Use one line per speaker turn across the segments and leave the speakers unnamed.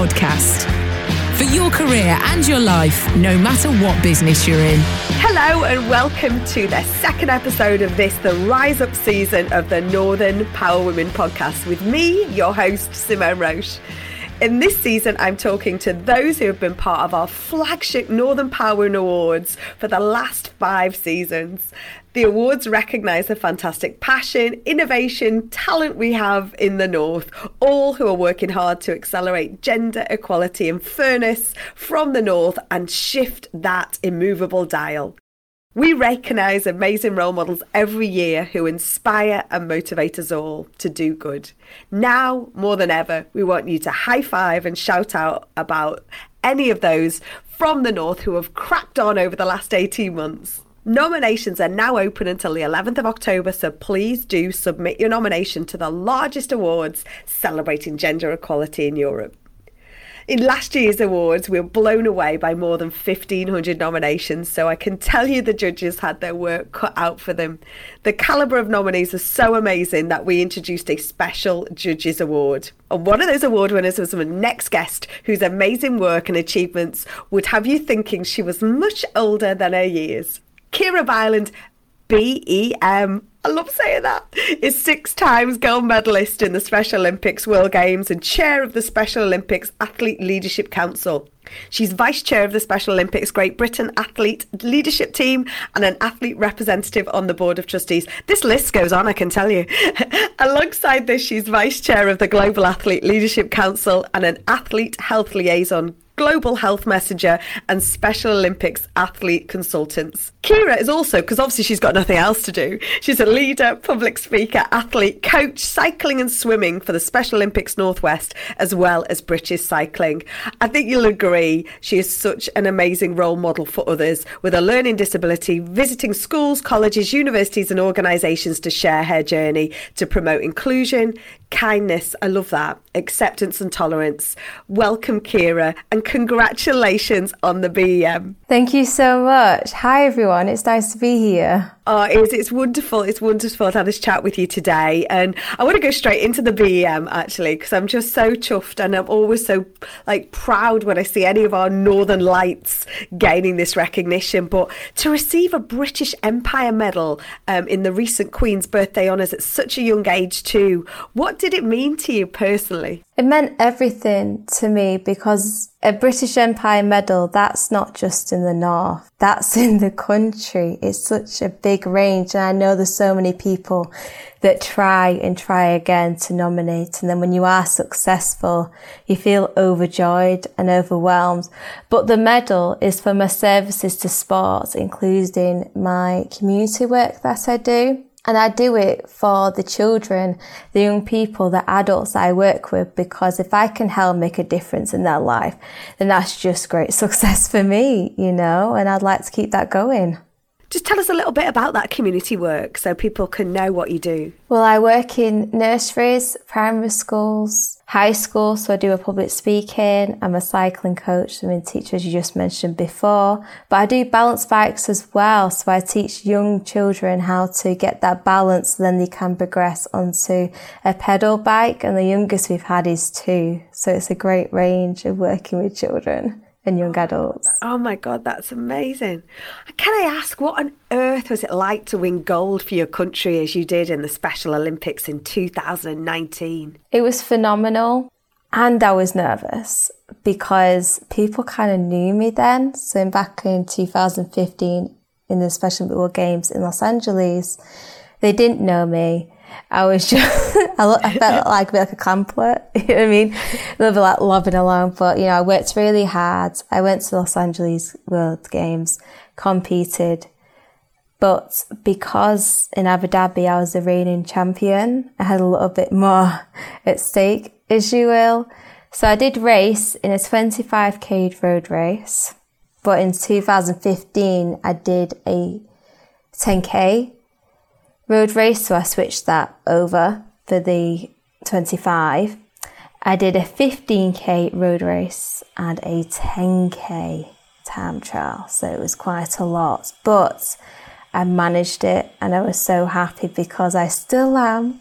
Podcast. For your career and your life, no matter what business you're in.
Hello and welcome to the second episode of this, the Rise Up season of the Northern Power Women podcast with me, your host, Simone Roche. In this season, I'm talking to those who have been part of our flagship Northern Power Women Awards for the last five seasons. The awards recognise the fantastic passion, innovation, talent we have in the North, all who are working hard to accelerate gender equality and fairness from the North and shift that immovable dial. We recognise amazing role models every year who inspire and motivate us all to do good. Now, more than ever, we want you to high five and shout out about any of those from the North who have cracked on over the last 18 months. Nominations are now open until the 11th of October, so please do submit your nomination to the largest awards celebrating gender equality in Europe. In last year's awards, we were blown away by more than 1,500 nominations, so I can tell you the judges had their work cut out for them. The calibre of nominees was so amazing that we introduced a special Judges Award. And one of those award winners was my next guest, whose amazing work and achievements would have you thinking she was much older than her years. Kira Byland, BEM. I love saying that. Is six times gold medalist in the Special Olympics, World Games, and chair of the Special Olympics Athlete Leadership Council. She's vice chair of the Special Olympics Great Britain Athlete Leadership Team and an athlete representative on the Board of Trustees. This list goes on, I can tell you. Alongside this, she's vice chair of the Global Athlete Leadership Council and an athlete health liaison global health messenger and Special Olympics athlete consultants. Kira is also, because obviously she's got nothing else to do, she's a leader, public speaker, athlete, coach, cycling and swimming for the Special Olympics Northwest, as well as British cycling. I think you'll agree she is such an amazing role model for others with a learning disability, visiting schools, colleges, universities, and organisations to share her journey to promote inclusion, kindness, I love that, acceptance and tolerance. Welcome, Kira, and congratulations on the BEM.
Thank you so much. Hi, everyone. It's nice to be here.
Oh, it's, it's wonderful. It's wonderful to have this chat with you today. And I want to go straight into the BEM actually, because I'm just so chuffed and I'm always so like proud when I see any of our Northern Lights gaining this recognition. But to receive a British Empire medal um, in the recent Queen's birthday honours at such a young age too, what did it mean to you personally?
It meant everything to me because a British Empire medal, that's not just in the north, that's in the country. It's such a big range. And I know there's so many people that try and try again to nominate. And then when you are successful, you feel overjoyed and overwhelmed. But the medal is for my services to sports, including my community work that I do. And I do it for the children, the young people, the adults I work with, because if I can help make a difference in their life, then that's just great success for me, you know, and I'd like to keep that going.
Just tell us a little bit about that community work so people can know what you do.
Well, I work in nurseries, primary schools, high school, so I do a public speaking. I'm a cycling coach, I'm a teacher, as you just mentioned before. But I do balance bikes as well, so I teach young children how to get that balance, so then they can progress onto a pedal bike. And the youngest we've had is two, so it's a great range of working with children young oh, adults.
Oh my God, that's amazing. Can I ask, what on earth was it like to win gold for your country as you did in the Special Olympics in 2019?
It was phenomenal. And I was nervous because people kind of knew me then. So back in 2015 in the Special Olympic World Games in Los Angeles, they didn't know me. I was just, I, look, I felt like a bit like a clamper. You know what I mean? A little bit like lobbing along, but you know, I worked really hard. I went to Los Angeles World Games, competed, but because in Abu Dhabi I was the reigning champion, I had a little bit more at stake, as you will. So I did race in a 25k road race, but in 2015 I did a 10k road race, so I switched that over for the 25. I did a 15k road race and a 10k time trial, so it was quite a lot, but I managed it and I was so happy because I still am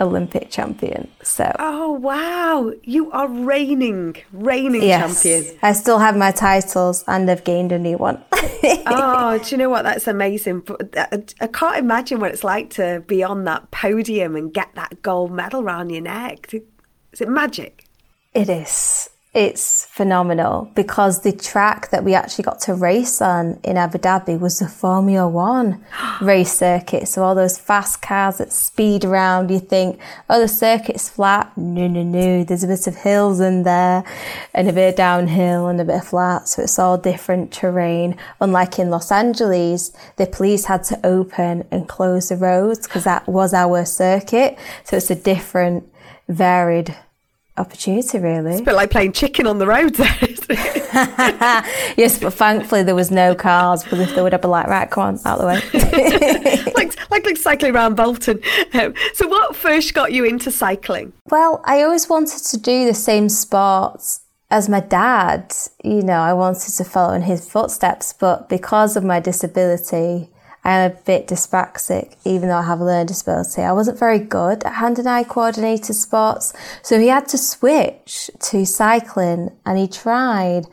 Olympic champion. So
Oh wow, you are reigning, reigning
yes,
champion.
I still have my titles and I've gained a new one.
oh, do you know what? That's amazing. But uh, I can't imagine what it's like to be on that podium and get that gold medal around your neck. Is it magic?
It is. It's phenomenal because the track that we actually got to race on in Abu Dhabi was the Formula One race circuit. So all those fast cars that speed around, you think, oh, the circuit's flat. No, no, no. There's a bit of hills in there and a bit downhill and a bit of flat. So it's all different terrain. Unlike in Los Angeles, the police had to open and close the roads because that was our circuit. So it's a different, varied opportunity really.
It's a bit like playing chicken on the road there. isn't it?
yes, but thankfully there was no cars. But if there would have been like, right, come on, out of the way.
like, like like cycling around Bolton. Um, so, what first got you into cycling?
well, I always wanted to do the same sports as my dad. You know, I wanted to follow in his footsteps, but because of my disability, I am a bit dyspraxic, even though I have a learning disability. I wasn't very good at hand and eye coordinated sports, so he had to switch to cycling and he tried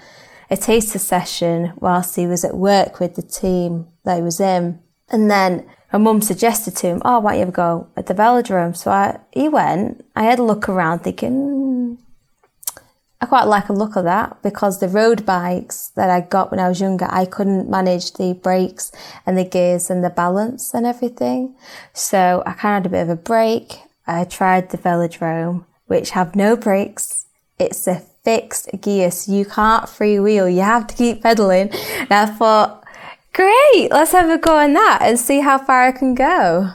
a taster session whilst he was at work with the team that he was in. And then my mum suggested to him, Oh, why don't you ever go at the velodrome? So I, he went. I had a look around thinking, "Hmm, I quite like a look of that because the road bikes that I got when I was younger, I couldn't manage the brakes and the gears and the balance and everything. So I kind of had a bit of a break. I tried the velodrome, which have no brakes. It's a fixed gear, so you can't freewheel. You have to keep pedaling. And I thought, great, let's have a go on that and see how far I can go.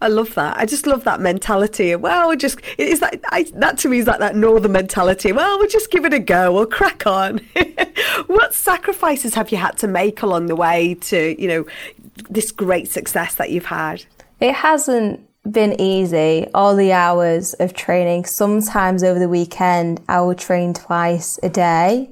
I love that. I just love that mentality. Well, we'll just is that I, that to me is like that northern mentality. Well, we'll just give it a go. We'll crack on. what sacrifices have you had to make along the way to you know this great success that you've had?
It hasn't been easy. All the hours of training. Sometimes over the weekend, I will train twice a day.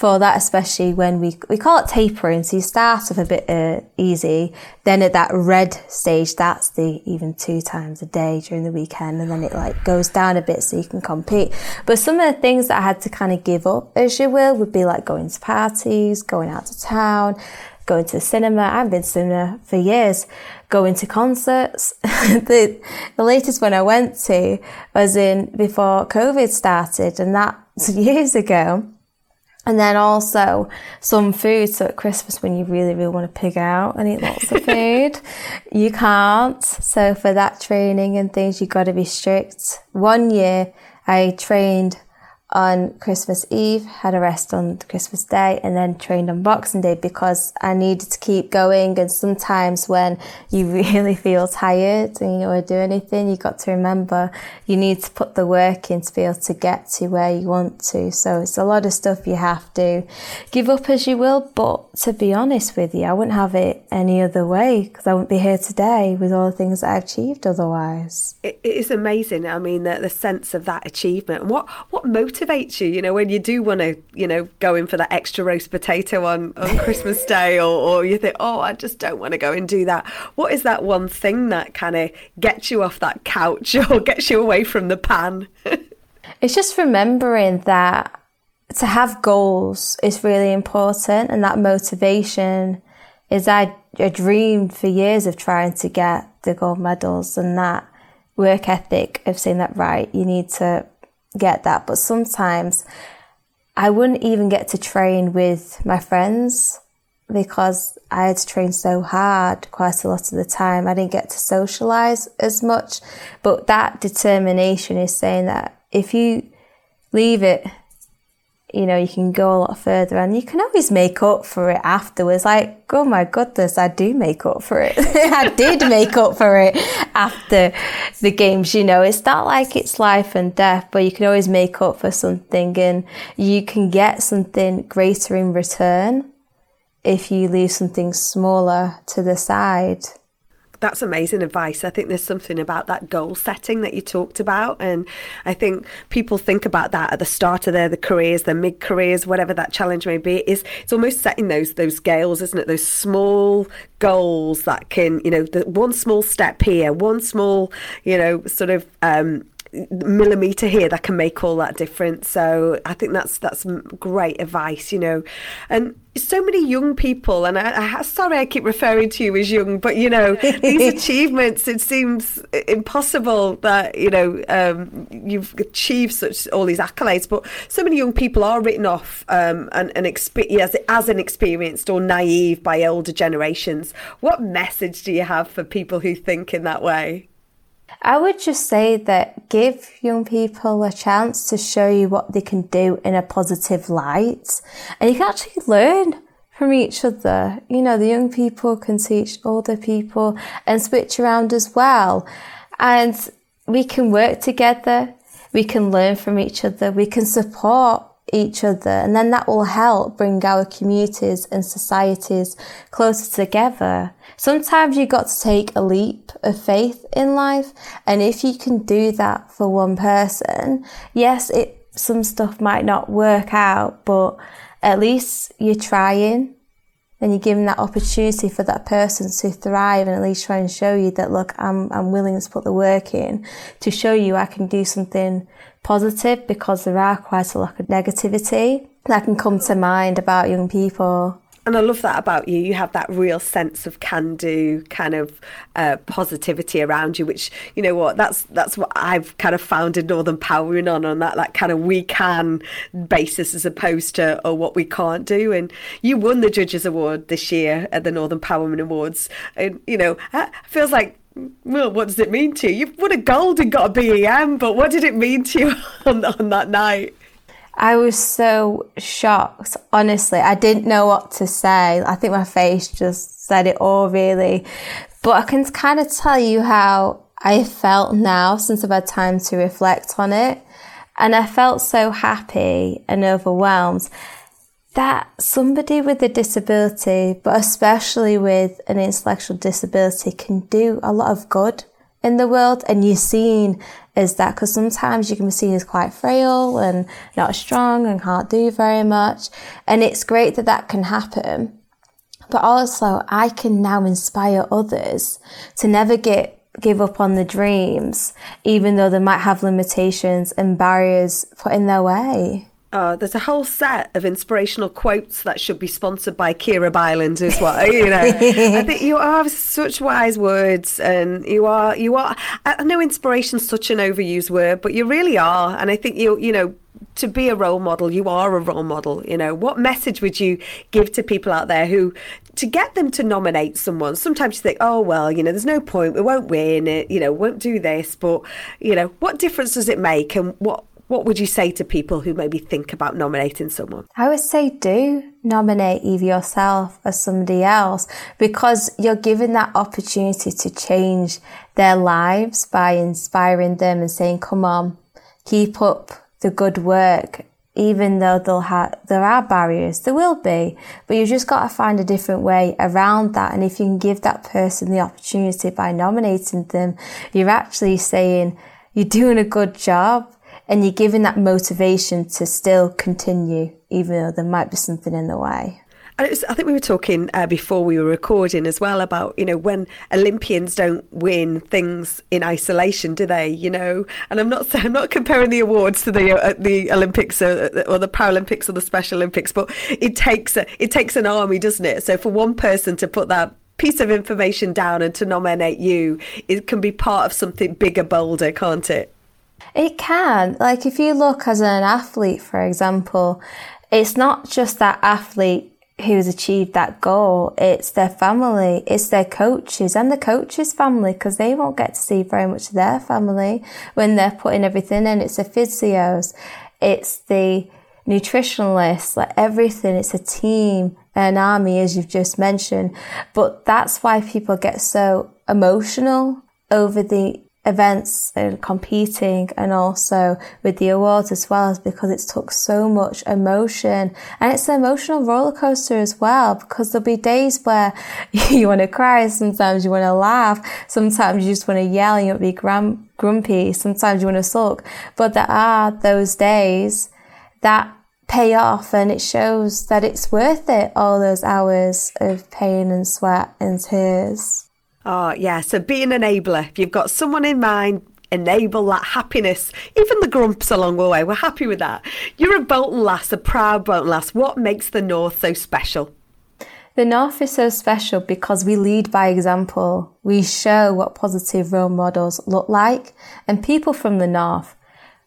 For that, especially when we we call it tapering. So you start off a bit uh, easy, then at that red stage, that's the even two times a day during the weekend, and then it like goes down a bit so you can compete. But some of the things that I had to kind of give up, as you will, would be like going to parties, going out to town, going to the cinema. I haven't been to cinema for years. Going to concerts. the, the latest one I went to was in before COVID started, and that's years ago. And then also some food. So at Christmas, when you really, really want to pig out and eat lots of food, you can't. So for that training and things, you've got to be strict. One year I trained on Christmas Eve, had a rest on Christmas Day, and then trained on Boxing Day because I needed to keep going. And sometimes when you really feel tired and you don't want to do anything, you got to remember you need to put the work in to be able to get to where you want to. So it's a lot of stuff you have to give up as you will. But to be honest with you, I wouldn't have it any other way because I wouldn't be here today with all the things I achieved otherwise.
It, is amazing. I mean, the, the sense of that achievement. And what what motivates you? You know, when you do want to, you know, go in for that extra roast potato on on Christmas Day, or, or you think, oh, I just don't want to go and do that. What is that one thing that kind of gets you off that couch or gets you away from the pan?
It's just remembering that to have goals is really important and that motivation is I, I dreamed for years of trying to get the gold medals and that work ethic of saying that right, you need to get that. But sometimes I wouldn't even get to train with my friends because I had to train so hard quite a lot of the time. I didn't get to socialize as much. But that determination is saying that if you leave it, you know, you can go a lot further and you can always make up for it afterwards. Like, oh my goodness, I do make up for it. I did make up for it after the games, you know. It's not like it's life and death, but you can always make up for something and you can get something greater in return if you leave something smaller to the side.
That's amazing advice. I think there's something about that goal setting that you talked about. And I think people think about that at the start of their the careers, their mid careers, whatever that challenge may be. Is it's almost setting those those scales, isn't it? Those small goals that can, you know, the one small step here, one small, you know, sort of um, millimeter here that can make all that difference. So I think that's that's great advice, you know. And so many young people, and I, I sorry I keep referring to you as young, but you know these achievements. It seems impossible that you know um, you've achieved such all these accolades, but so many young people are written off um, and, and expe- as as inexperienced or naive by older generations. What message do you have for people who think in that way?
I would just say that give young people a chance to show you what they can do in a positive light. And you can actually learn from each other. You know, the young people can teach older people and switch around as well. And we can work together. We can learn from each other. We can support each other. And then that will help bring our communities and societies closer together. Sometimes you've got to take a leap of faith in life. And if you can do that for one person, yes, it, some stuff might not work out, but at least you're trying and you're giving that opportunity for that person to thrive and at least try and show you that look I'm I'm willing to put the work in to show you I can do something positive because there are quite a lot of negativity that can come to mind about young people.
And I love that about you. You have that real sense of can-do kind of uh, positivity around you, which you know what that's that's what I've kind of found in Northern Powering on on that that kind of we can basis as opposed to oh what we can't do. And you won the Judges Award this year at the Northern Power Women Awards, and you know it feels like well, what does it mean to you? You've won a gold and got a BEM, but what did it mean to you on, on that night?
I was so shocked. Honestly, I didn't know what to say. I think my face just said it all really. But I can kind of tell you how I felt now since I've had time to reflect on it. And I felt so happy and overwhelmed that somebody with a disability, but especially with an intellectual disability, can do a lot of good in the world. And you're seen as that because sometimes you can be seen as quite frail and not strong and can't do very much. And it's great that that can happen. But also, I can now inspire others to never get give up on the dreams, even though they might have limitations and barriers put in their way.
Uh, there's a whole set of inspirational quotes that should be sponsored by Kira Byland as well. You know, I think you have such wise words, and you are you are. I know inspiration's such an overused word, but you really are. And I think you you know to be a role model, you are a role model. You know, what message would you give to people out there who, to get them to nominate someone? Sometimes you think, oh well, you know, there's no point. We won't win. It, you know, won't do this. But you know, what difference does it make? And what what would you say to people who maybe think about nominating someone?
I would say do nominate either yourself or somebody else because you're given that opportunity to change their lives by inspiring them and saying, come on, keep up the good work. Even though they'll there are barriers, there will be, but you've just got to find a different way around that. And if you can give that person the opportunity by nominating them, you're actually saying you're doing a good job and you're given that motivation to still continue, even though there might be something in the way.
And was, I think we were talking uh, before we were recording as well about you know when Olympians don't win things in isolation, do they? You know, and I'm not I'm not comparing the awards to the uh, the Olympics or, or the Paralympics or the Special Olympics, but it takes a, it takes an army, doesn't it? So for one person to put that piece of information down and to nominate you, it can be part of something bigger, bolder, can't it?
It can. Like if you look as an athlete, for example, it's not just that athlete who's achieved that goal. It's their family, it's their coaches and the coaches' family because they won't get to see very much of their family when they're putting everything in. It's the physios, it's the nutritionalists, like everything. It's a team, an army, as you've just mentioned. But that's why people get so emotional over the events and competing and also with the awards as well because it's took so much emotion. And it's an emotional roller coaster as well because there'll be days where you want to cry sometimes you want to laugh sometimes you just want to yell and you'll be gram- grumpy sometimes you want to sulk. But there are those days that pay off and it shows that it's worth it all those hours of pain and sweat and tears
Oh, yeah. So be an enabler. If you've got someone in mind, enable that happiness, even the grumps along the way. We're happy with that. You're a Bolton lass, a proud Bolton lass. What makes the North so special?
The North is so special because we lead by example. We show what positive role models look like and people from the North.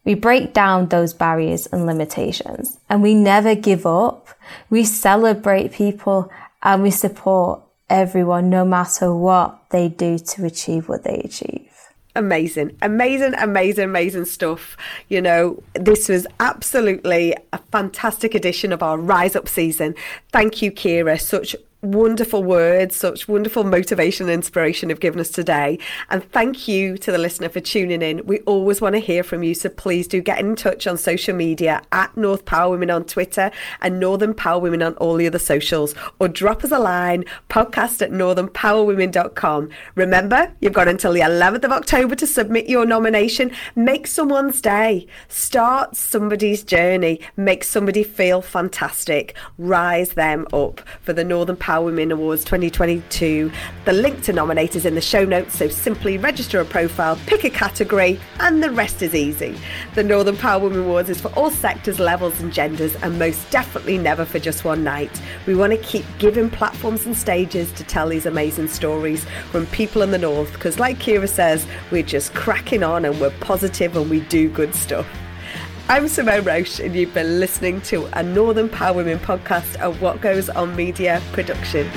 We break down those barriers and limitations and we never give up. We celebrate people and we support everyone no matter what they do to achieve what they achieve.
Amazing, amazing, amazing, amazing stuff. You know, this was absolutely a fantastic edition of our Rise Up season. Thank you, Kira. Such wonderful words, such wonderful motivation and inspiration have given us today. And thank you to the listener for tuning in. We always want to hear from you, so please do get in touch on social media at North Power Women on Twitter and Northern Power Women on all the other socials, or drop us a line, podcast at northernpowerwomen.com. Remember, you've got until the 11th of October to submit your nomination. Make someone's day, start somebody's journey, make somebody feel fantastic, rise them up for the Northern Power Women Awards 2022. The link to nominate is in the show notes, so simply register a profile, pick a category, and the rest is easy. The Northern Power Women Awards is for all sectors, levels, and genders, and most definitely never for just one night. We want to keep giving platforms and stages to tell these amazing stories from people in the North, because, like Kira says, we're just cracking on and we're positive and we do good stuff. I'm Simone Roche, and you've been listening to a Northern Power Women podcast of What Goes On Media production.